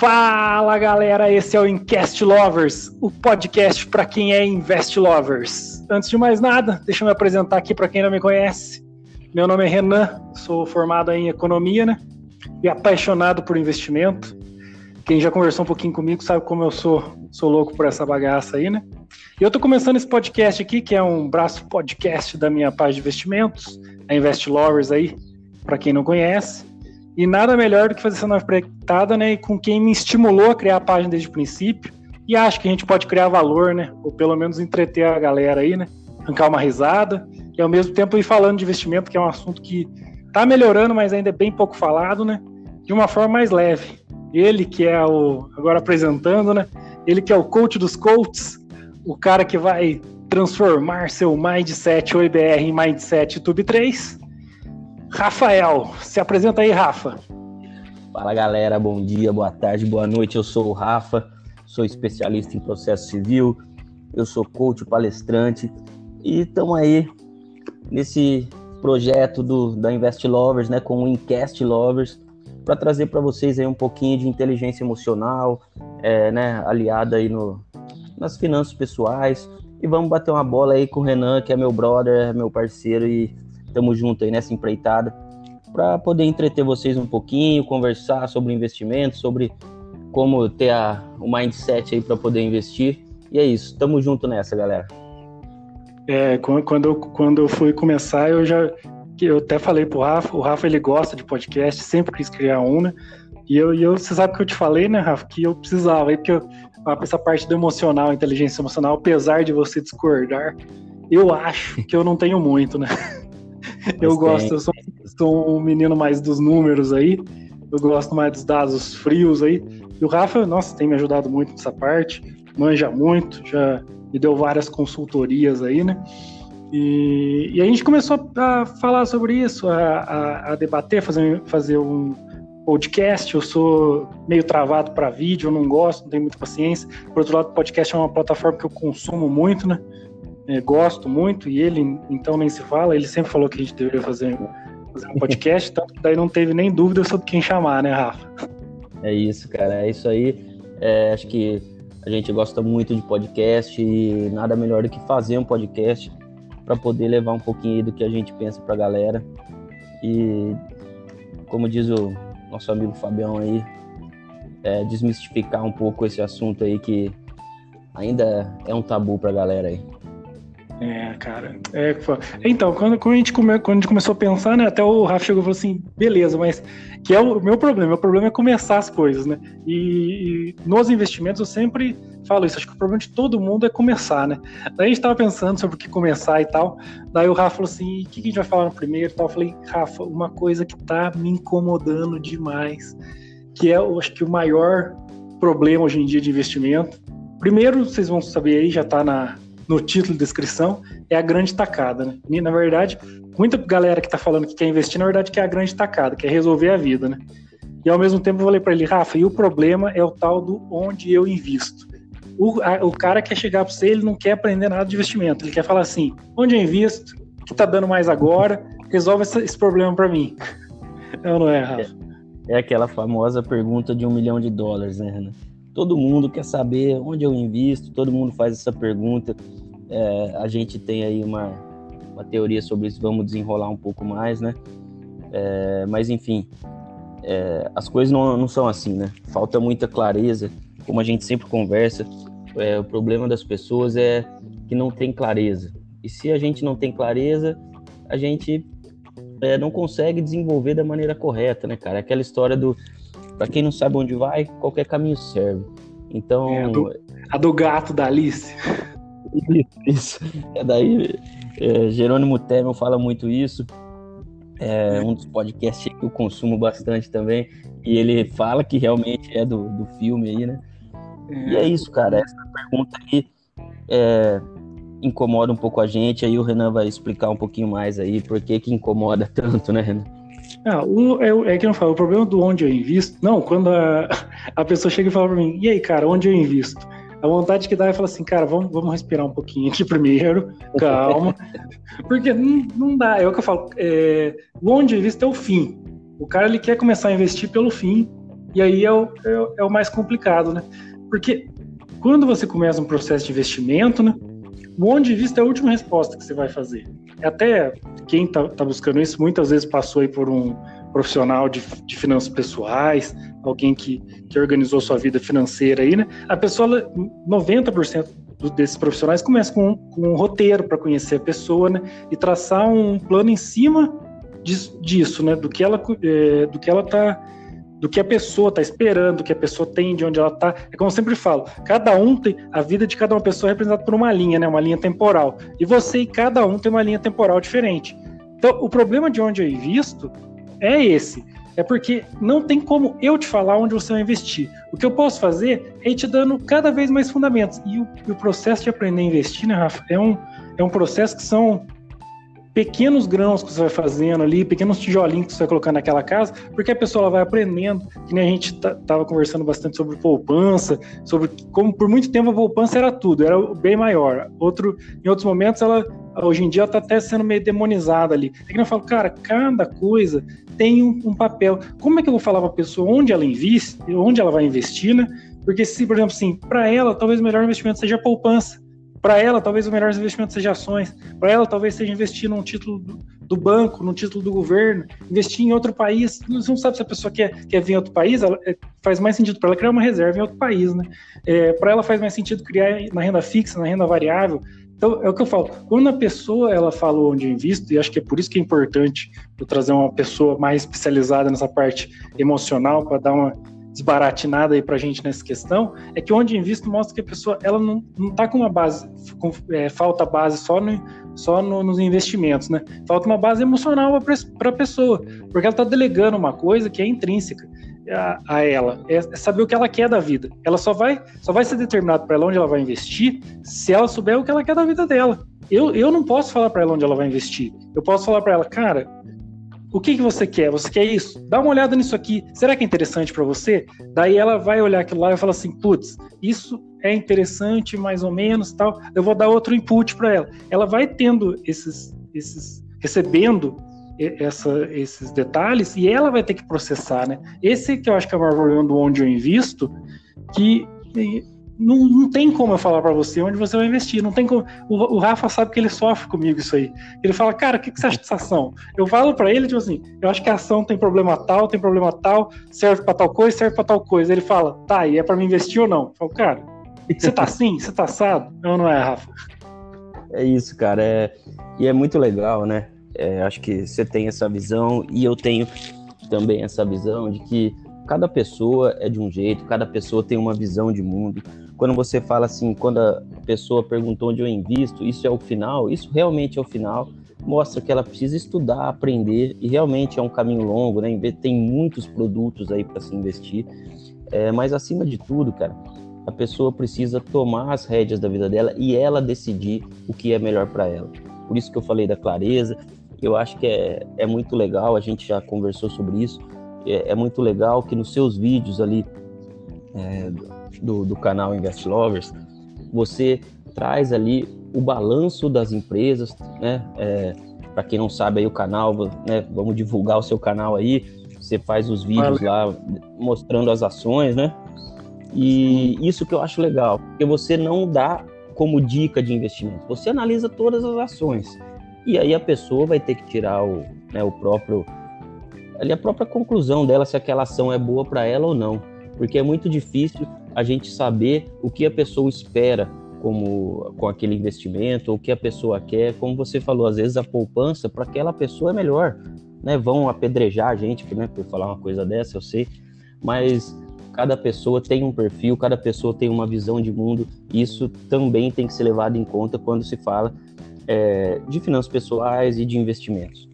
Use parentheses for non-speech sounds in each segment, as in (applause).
Fala galera, esse é o Incast Lovers, o podcast para quem é Invest Lovers. Antes de mais nada, deixa eu me apresentar aqui para quem não me conhece. Meu nome é Renan, sou formado em economia, né? E apaixonado por investimento. Quem já conversou um pouquinho comigo sabe como eu sou, sou louco por essa bagaça aí, né? E eu tô começando esse podcast aqui, que é um braço podcast da minha página de investimentos, a Invest Lovers aí, para quem não conhece. E nada melhor do que fazer essa nova empreitada, né? Com quem me estimulou a criar a página desde o princípio. E acho que a gente pode criar valor, né? Ou pelo menos entreter a galera aí, né? Arrancar uma risada. E ao mesmo tempo ir falando de investimento, que é um assunto que tá melhorando, mas ainda é bem pouco falado, né? De uma forma mais leve. Ele que é o. Agora apresentando, né? Ele que é o coach dos coaches, o cara que vai transformar seu Mindset OIBR em Mindset Tube 3. Rafael, se apresenta aí, Rafa. Fala galera, bom dia, boa tarde, boa noite. Eu sou o Rafa, sou especialista em processo civil, eu sou coach palestrante e estamos aí nesse projeto do, da Invest Lovers, né, com o Incast Lovers, para trazer para vocês aí um pouquinho de inteligência emocional, é, né, aliada aí no, nas finanças pessoais. E vamos bater uma bola aí com o Renan, que é meu brother, é meu parceiro e Tamo junto aí nessa empreitada para poder entreter vocês um pouquinho, conversar sobre investimento, sobre como ter a, o mindset aí para poder investir. E é isso, tamo junto nessa, galera. É, quando eu, quando eu fui começar, eu já eu até falei pro Rafa, o Rafa ele gosta de podcast, sempre quis criar um, né? E eu, e eu você sabe que eu te falei, né, Rafa, que eu precisava, aí porque eu, essa parte do emocional, inteligência emocional, apesar de você discordar, eu acho que eu não tenho muito, né? (laughs) eu gosto, eu sou, sou, um menino mais dos números aí, eu gosto mais dos dados frios aí. E o Rafa, nossa, tem me ajudado muito nessa parte, manja muito, já me deu várias consultorias aí, né? E, e a gente começou a falar sobre isso, a, a, a debater, fazer, fazer um podcast. Eu sou meio travado para vídeo, eu não gosto, não tenho muita paciência. Por outro lado, o podcast é uma plataforma que eu consumo muito, né? É, gosto muito, e ele, então, nem se fala, ele sempre falou que a gente deveria fazer, fazer um podcast, (laughs) tanto que daí não teve nem dúvida sobre quem chamar, né, Rafa? É isso, cara, é isso aí. É, acho que a gente gosta muito de podcast e nada melhor do que fazer um podcast para poder levar um pouquinho do que a gente pensa para a galera. E, como diz o nosso amigo Fabião aí, é, desmistificar um pouco esse assunto aí que ainda é um tabu para a galera aí. É, cara. É, então, quando, quando, a gente come, quando a gente começou a pensar, né? Até o Rafa chegou e falou assim: beleza, mas que é o meu problema. Meu problema é começar as coisas, né? E, e, nos investimentos eu sempre falo isso. Acho que o problema de todo mundo é começar, né? Daí a gente tava pensando sobre o que começar e tal. Daí o Rafa falou assim: o que a gente vai falar no primeiro e tal? Eu falei: Rafa, uma coisa que tá me incomodando demais, que é, acho que o maior problema hoje em dia de investimento. Primeiro, vocês vão saber aí, já tá na no título de descrição, é a grande tacada, né? E, na verdade, muita galera que está falando que quer investir, na verdade, quer a grande tacada, quer resolver a vida, né? E ao mesmo tempo eu falei para ele, Rafa, e o problema é o tal do onde eu invisto. O, a, o cara quer chegar para você, ele não quer aprender nada de investimento, ele quer falar assim, onde eu invisto, o que está dando mais agora, resolve esse, problema para mim. (laughs) Eu não é, Rafa. É, é, aquela famosa pergunta de um milhão de dólares, né, Renan? Todo mundo quer saber onde eu invisto, todo mundo faz essa pergunta. É, a gente tem aí uma, uma teoria sobre isso, vamos desenrolar um pouco mais, né? É, mas enfim, é, as coisas não, não são assim, né? Falta muita clareza, como a gente sempre conversa. É, o problema das pessoas é que não tem clareza. E se a gente não tem clareza, a gente é, não consegue desenvolver da maneira correta, né, cara? Aquela história do para quem não sabe onde vai, qualquer caminho serve. Então. É, a, do, a, do, gato da Alice. (laughs) Isso. É daí. É, Jerônimo Temel fala muito isso. É um dos podcasts que eu consumo bastante também. E ele fala que realmente é do, do filme aí, né? E é isso, cara. Essa pergunta aí é, incomoda um pouco a gente. Aí o Renan vai explicar um pouquinho mais aí por que, que incomoda tanto, né, Renan? Ah, o, é, é que eu falo, o problema do onde eu invisto. Não, quando a, a pessoa chega e fala pra mim, e aí, cara, onde eu invisto? A vontade que dá é falar assim, cara, vamos, vamos respirar um pouquinho aqui (laughs) primeiro, calma. Porque não, não dá, é o que eu falo, é, onde eu invisto é o fim. O cara ele quer começar a investir pelo fim, E aí é o, é, é o mais complicado, né? Porque quando você começa um processo de investimento, né? O onde de vista é a última resposta que você vai fazer. Até quem está tá buscando isso muitas vezes passou aí por um profissional de, de finanças pessoais, alguém que, que organizou sua vida financeira aí, né? A pessoa, 90% desses profissionais começa com, com um roteiro para conhecer a pessoa, né? E traçar um plano em cima disso, disso né? Do que ela, é, do que ela tá do que a pessoa está esperando, do que a pessoa tem, de onde ela está. É como eu sempre falo, cada um tem, a vida de cada uma pessoa é representada por uma linha, né? Uma linha temporal. E você e cada um tem uma linha temporal diferente. Então, o problema de onde eu invisto é esse. É porque não tem como eu te falar onde você vai investir. O que eu posso fazer é ir te dando cada vez mais fundamentos. E o, e o processo de aprender a investir, né, Rafa, é um, é um processo que são pequenos grãos que você vai fazendo ali, pequenos tijolinhos que você vai colocando naquela casa, porque a pessoa ela vai aprendendo, que nem a gente estava conversando bastante sobre poupança, sobre como por muito tempo a poupança era tudo, era bem maior. Outro, em outros momentos, ela hoje em dia está até sendo meio demonizada ali. É que eu falo, cara, cada coisa tem um, um papel. Como é que eu vou falar para a pessoa onde ela investe, onde ela vai investir, né? Porque se, por exemplo, assim, para ela, talvez o melhor investimento seja a poupança para ela, talvez o melhor investimento seja ações. Para ela, talvez seja investir num título do, banco, num título do governo, investir em outro país. Você não sabe se a pessoa quer, quer vir em outro país, ela, é, faz mais sentido para ela criar uma reserva em outro país, né? É, para ela faz mais sentido criar na renda fixa, na renda variável. Então, é o que eu falo. Quando a pessoa ela fala onde eu invisto, e acho que é por isso que é importante eu trazer uma pessoa mais especializada nessa parte emocional para dar uma desbaratinada aí para a gente nessa questão, é que onde invisto mostra que a pessoa ela não, não tá com uma base, com, é, falta base só, no, só no, nos investimentos, né? Falta uma base emocional para a pessoa, porque ela está delegando uma coisa que é intrínseca a, a ela, é, é, saber o que ela quer da vida. Ela só vai, só vai ser determinado para onde ela vai investir se ela souber o que ela quer da vida dela. Eu, eu não posso falar para ela onde ela vai investir. Eu posso falar para ela, cara, o que, que você quer? Você quer isso? Dá uma olhada nisso aqui. Será que é interessante para você? Daí ela vai olhar aquilo lá e falar assim: putz, isso é interessante, mais ou menos, tal. Eu vou dar outro input para ela. Ela vai tendo esses, esses, recebendo essa, esses detalhes e ela vai ter que processar, né? Esse que eu acho que é o maior problema do onde eu invisto, que não, não tem como eu falar para você onde você vai investir. Não tem como. O, o, Rafa sabe que ele sofre comigo isso aí. Ele fala, cara, o que, que você acha dessa ação? Eu falo para ele, tipo assim, eu acho que a ação tem problema tal, tem problema tal, serve para tal coisa, serve para tal coisa. Ele fala, tá, e é para me investir ou não? Eu falo, cara, você tá assim? Você tá assado? Não, não é, Rafa. É isso, cara. É... E é muito legal, né? É, acho que você tem essa visão e eu tenho também essa visão de que cada pessoa é de um jeito, cada pessoa tem uma visão de mundo quando você fala assim, quando a pessoa perguntou onde eu invisto, isso é o final, isso realmente é o final, mostra que ela precisa estudar, aprender, e realmente é um caminho longo, né? Tem muitos produtos aí para se investir, é, mas acima de tudo, cara, a pessoa precisa tomar as rédeas da vida dela e ela decidir o que é melhor para ela. Por isso que eu falei da clareza, eu acho que é, é muito legal, a gente já conversou sobre isso, é, é muito legal que nos seus vídeos ali, é, do, do canal Invest Lovers, você traz ali o balanço das empresas, né? É, Para quem não sabe aí o canal, né? Vamos divulgar o seu canal aí. Você faz os vídeos lá mostrando as ações, né? E isso que eu acho legal, porque você não dá como dica de investimento, você analisa todas as ações. E aí a pessoa vai ter que tirar o, né, o próprio ali a própria conclusão dela se aquela ação é boa para ela ou não, porque é muito difícil a gente saber o que a pessoa espera como com aquele investimento, o que a pessoa quer, como você falou, às vezes a poupança para aquela pessoa é melhor, né? Vão apedrejar a gente, né, por falar uma coisa dessa, eu sei, mas cada pessoa tem um perfil, cada pessoa tem uma visão de mundo, isso também tem que ser levado em conta quando se fala é, de finanças pessoais e de investimentos.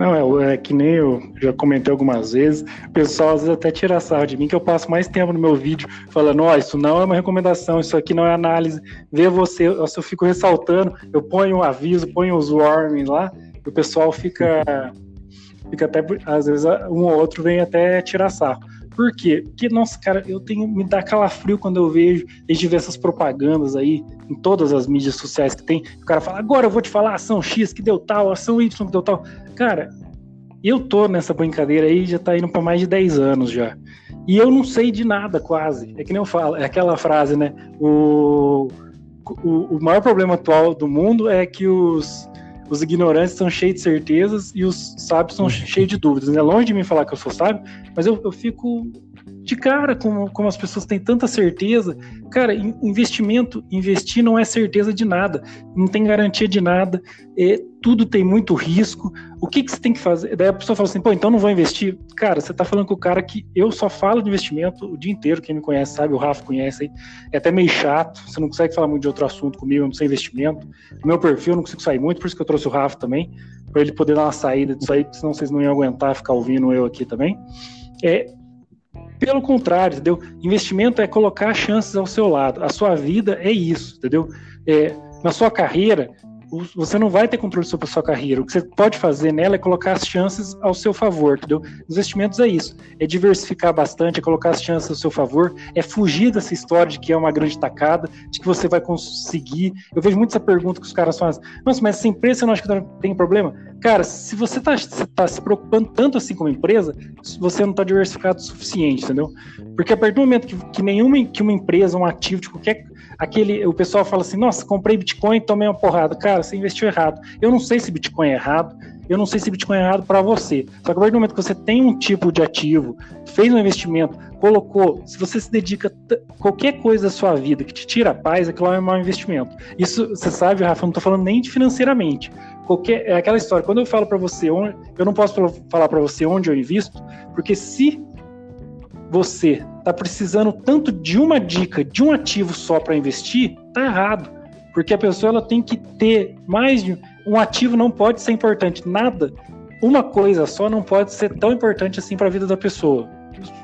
Não, é, é, que nem eu já comentei algumas vezes, o pessoal às vezes até tira sarro de mim, que eu passo mais tempo no meu vídeo falando, ó, oh, isso não é uma recomendação, isso aqui não é análise, vê você, eu, eu fico ressaltando, eu ponho um aviso, ponho os warnings lá, e o pessoal fica, fica até, às vezes um ou outro vem até tirar sarro. Por quê? Porque, nossa, cara, eu tenho. Me dá calafrio quando eu vejo. A gente vê essas propagandas aí em todas as mídias sociais que tem. O cara fala, agora eu vou te falar ação X que deu tal, ação Y que deu tal. Cara, eu tô nessa brincadeira aí, já tá indo para mais de 10 anos já. E eu não sei de nada, quase. É que nem eu falo, é aquela frase, né? O, o, o maior problema atual do mundo é que os, os ignorantes são cheios de certezas e os sábios são cheios de dúvidas. É longe de mim falar que eu sou sábio, mas eu, eu fico de cara como, como as pessoas têm tanta certeza. Cara, investimento, investir não é certeza de nada, não tem garantia de nada, é, tudo tem muito risco. O que, que você tem que fazer? Daí a pessoa fala assim, pô, então não vou investir. Cara, você tá falando com o cara que eu só falo de investimento o dia inteiro, quem me conhece sabe, o Rafa conhece aí. É até meio chato, você não consegue falar muito de outro assunto comigo, eu não sei investimento. Meu perfil eu não consigo sair muito, por isso que eu trouxe o Rafa também, para ele poder dar uma saída disso aí, senão vocês não iam aguentar ficar ouvindo eu aqui também. É, pelo contrário, entendeu? Investimento é colocar chances ao seu lado. A sua vida é isso, entendeu? É, na sua carreira, você não vai ter controle sobre a sua carreira. O que você pode fazer nela é colocar as chances ao seu favor, entendeu? Investimentos é isso. É diversificar bastante, é colocar as chances ao seu favor, é fugir dessa história de que é uma grande tacada, de que você vai conseguir. Eu vejo muito essa pergunta que os caras fazem. Nossa, mas essa empresa você não acha que tem problema? Cara, se você está tá se preocupando tanto assim como empresa, você não está diversificado o suficiente, entendeu? Porque a partir do momento que, que nenhuma que uma empresa, um ativo de qualquer aquele, o pessoal fala assim, nossa, comprei Bitcoin e tomei uma porrada. Cara, você investiu errado. Eu não sei se Bitcoin é errado, eu não sei se Bitcoin é errado para você. Só que a partir do momento que você tem um tipo de ativo, fez um investimento, colocou, se você se dedica qualquer coisa da sua vida que te tira a paz, aquilo é um mau investimento. Isso, você sabe, Rafa, eu não estou falando nem de financeiramente. Qualquer, é aquela história, quando eu falo para você, onde, eu não posso falar para você onde eu invisto, porque se você está precisando tanto de uma dica, de um ativo só para investir, tá errado. Porque a pessoa ela tem que ter mais de um ativo não pode ser importante, nada. Uma coisa só não pode ser tão importante assim para a vida da pessoa.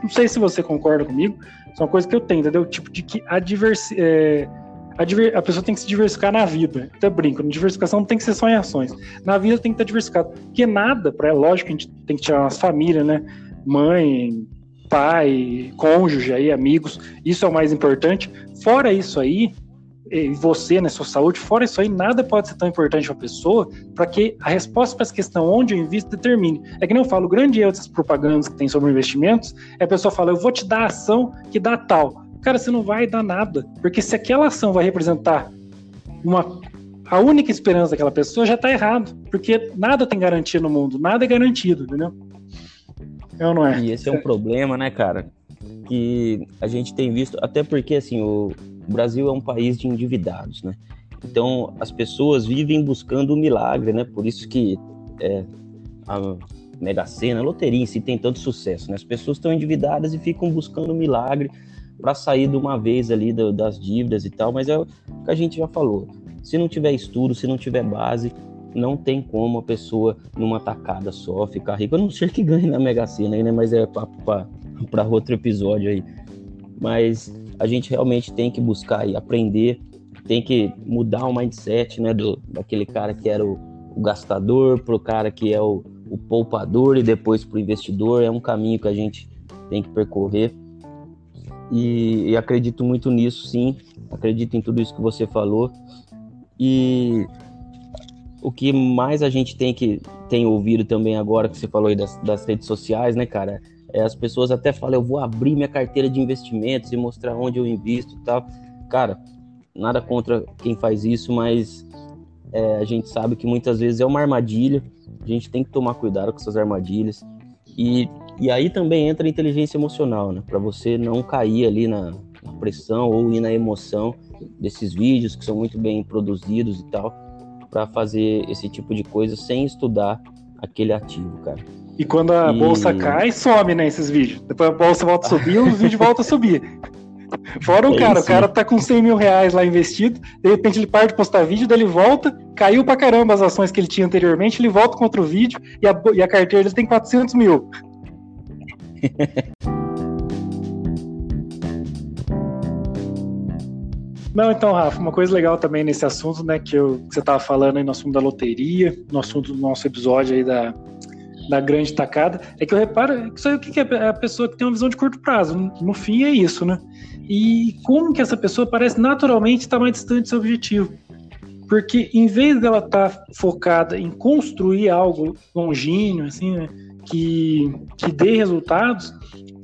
Não sei se você concorda comigo, é uma coisa que eu tenho, entendeu? Tipo de que a diversi é, a, diver a, pessoa tem que se diversificar na vida. Até brinco, diversificação não tem que ser só em ações. Na vida tem que estar diversificado. Porque nada, para é lógico que a gente tem que tirar umas famílias, né? Mãe, pai, cônjuge aí, amigos, isso é o mais importante. Fora isso aí, você, né, sua saúde, fora isso aí, nada pode ser tão importante para a pessoa para que a resposta para essa questão onde eu invisto determine. É que nem eu falo, o grande erro dessas propagandas que tem sobre investimentos é a pessoa fala, eu vou te dar a ação que dá tal. Cara, você não vai dar nada, porque se aquela ação vai representar uma a única esperança daquela pessoa já está errado, porque nada tem garantia no mundo, nada é garantido, entendeu? É não é? E esse é um problema, né, cara? Que a gente tem visto, até porque assim, o Brasil é um país de endividados, né? Então as pessoas vivem buscando o um milagre, né? Por isso que é, a Mega Sena, a loteria em si tem tanto sucesso, né? As pessoas estão endividadas e ficam buscando um milagre para sair de uma vez ali das dívidas e tal, mas é o que a gente já falou. Se não tiver estudo, se não tiver base, não tem como a pessoa, numa tacada só, ficar rica. A não ser que ganhe na Mega Sena aí, né? Mas é papo para outro episódio aí. Mas a gente realmente tem que buscar e aprender, tem que mudar o mindset, né? Do, daquele cara que era o, o gastador para o cara que é o, o poupador e depois para o investidor. É um caminho que a gente tem que percorrer. E, e, acredito muito nisso, sim. Acredito em tudo isso que você falou. E o que mais a gente tem que tem ouvido também agora que você falou aí das, das redes sociais, né, cara? É, as pessoas até falam, eu vou abrir minha carteira de investimentos e mostrar onde eu invisto e tal. Cara, nada contra quem faz isso, mas é, a gente sabe que muitas vezes é uma armadilha. A gente tem que tomar cuidado com essas armadilhas. E, e aí também entra a inteligência emocional, né? Para você não cair ali na, na pressão ou ir na emoção desses vídeos que são muito bem produzidos e tal para fazer esse tipo de coisa sem estudar aquele ativo, cara. E quando a e... bolsa cai, some, né, esses vídeos. Depois a bolsa volta a subir, os vídeos voltam a subir. (laughs) Fora o é cara, o cara tá com 100 mil reais lá investido, de repente ele para de postar vídeo, daí ele volta, caiu pra caramba as ações que ele tinha anteriormente, ele volta com outro vídeo e a, e a carteira dele tem 400 mil. (laughs) Não, então, Rafa, uma coisa legal também nesse assunto, né, que, eu, que você estava falando aí no assunto da loteria, no assunto do nosso episódio aí da, da grande tacada, é que eu reparo que isso aí o que é, é a pessoa que tem uma visão de curto prazo. No, no fim é isso, né? E como que essa pessoa parece naturalmente estar mais distante do seu objetivo. Porque em vez dela estar tá focada em construir algo longínquo, assim, né, que, que dê resultados,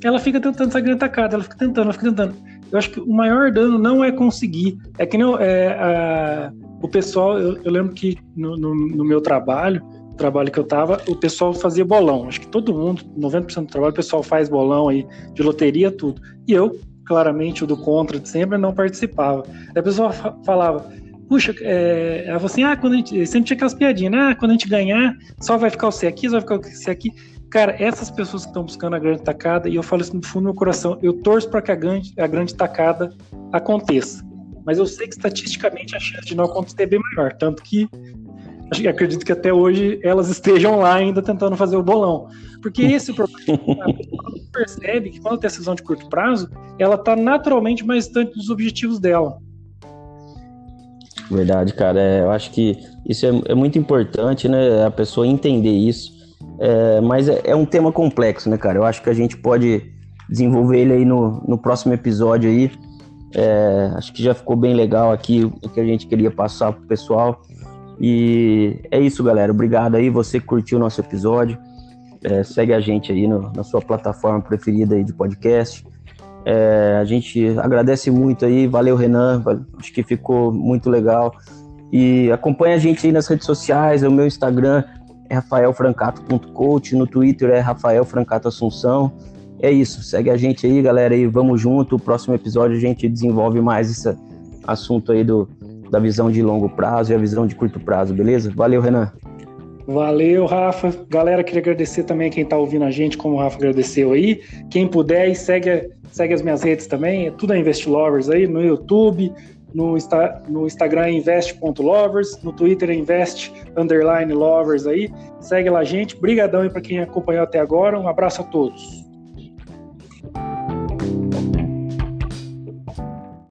ela fica tentando essa grande tacada, ela fica tentando, ela fica tentando. Eu acho que o maior dano não é conseguir. É que nem é, a, o pessoal, eu, eu lembro que no, no, no, meu trabalho, trabalho que eu tava, o pessoal fazia bolão. Acho que todo mundo, 90% do trabalho, o pessoal faz bolão aí, de loteria, tudo. E eu, claramente, o do contra de sempre, não participava. Aí a pessoa falava, puxa, é, ela falou assim, ah, quando a gente, sempre tinha aquelas piadinhas, né? ah, quando a gente ganhar, só vai ficar o C aqui, só vai ficar o C aqui. Cara, essas pessoas que estão buscando a grande tacada, e eu falo isso no fundo do meu coração, eu torço para que a grande, a grande tacada aconteça. Mas eu sei que estatisticamente a chance de não acontecer é bem maior. Tanto que acredito que até hoje elas estejam lá ainda tentando fazer o bolão. Porque (laughs) esse problema, a pessoa percebe que quando tem decisão de curto prazo, ela está naturalmente mais distante dos objetivos dela. Verdade, cara. É, eu acho que isso é, é, muito importante, né? A pessoa entender isso. É, mas é, é, um tema complexo, né, cara? Eu acho que a gente pode desenvolver ele aí no, no próximo episódio aí. É, acho que já ficou bem legal aqui o que a gente queria passar pro pessoal. E é isso, galera. Obrigado aí, você que curtiu o nosso episódio. É, segue a gente aí no, na sua plataforma preferida aí de podcast. É, a gente agradece muito aí, valeu Renan, acho que ficou muito legal. E acompanha a gente aí nas redes sociais, o meu Instagram é rafaelfrancato.coach, no Twitter é Rafael Francato Assunção. É isso, segue a gente aí, galera, e vamos junto. O próximo episódio a gente desenvolve mais esse assunto aí do, da visão de longo prazo e a visão de curto prazo, beleza? Valeu, Renan. Valeu, Rafa. Galera, queria agradecer também quem está ouvindo a gente, como o Rafa agradeceu aí. Quem puder, segue, segue as minhas redes também, é tudo a Invest Lovers aí, no YouTube, no, Insta, no Instagram é invest.lovers, no Twitter é invest underline lovers aí. Segue lá, gente. Brigadão aí para quem acompanhou até agora. Um abraço a todos.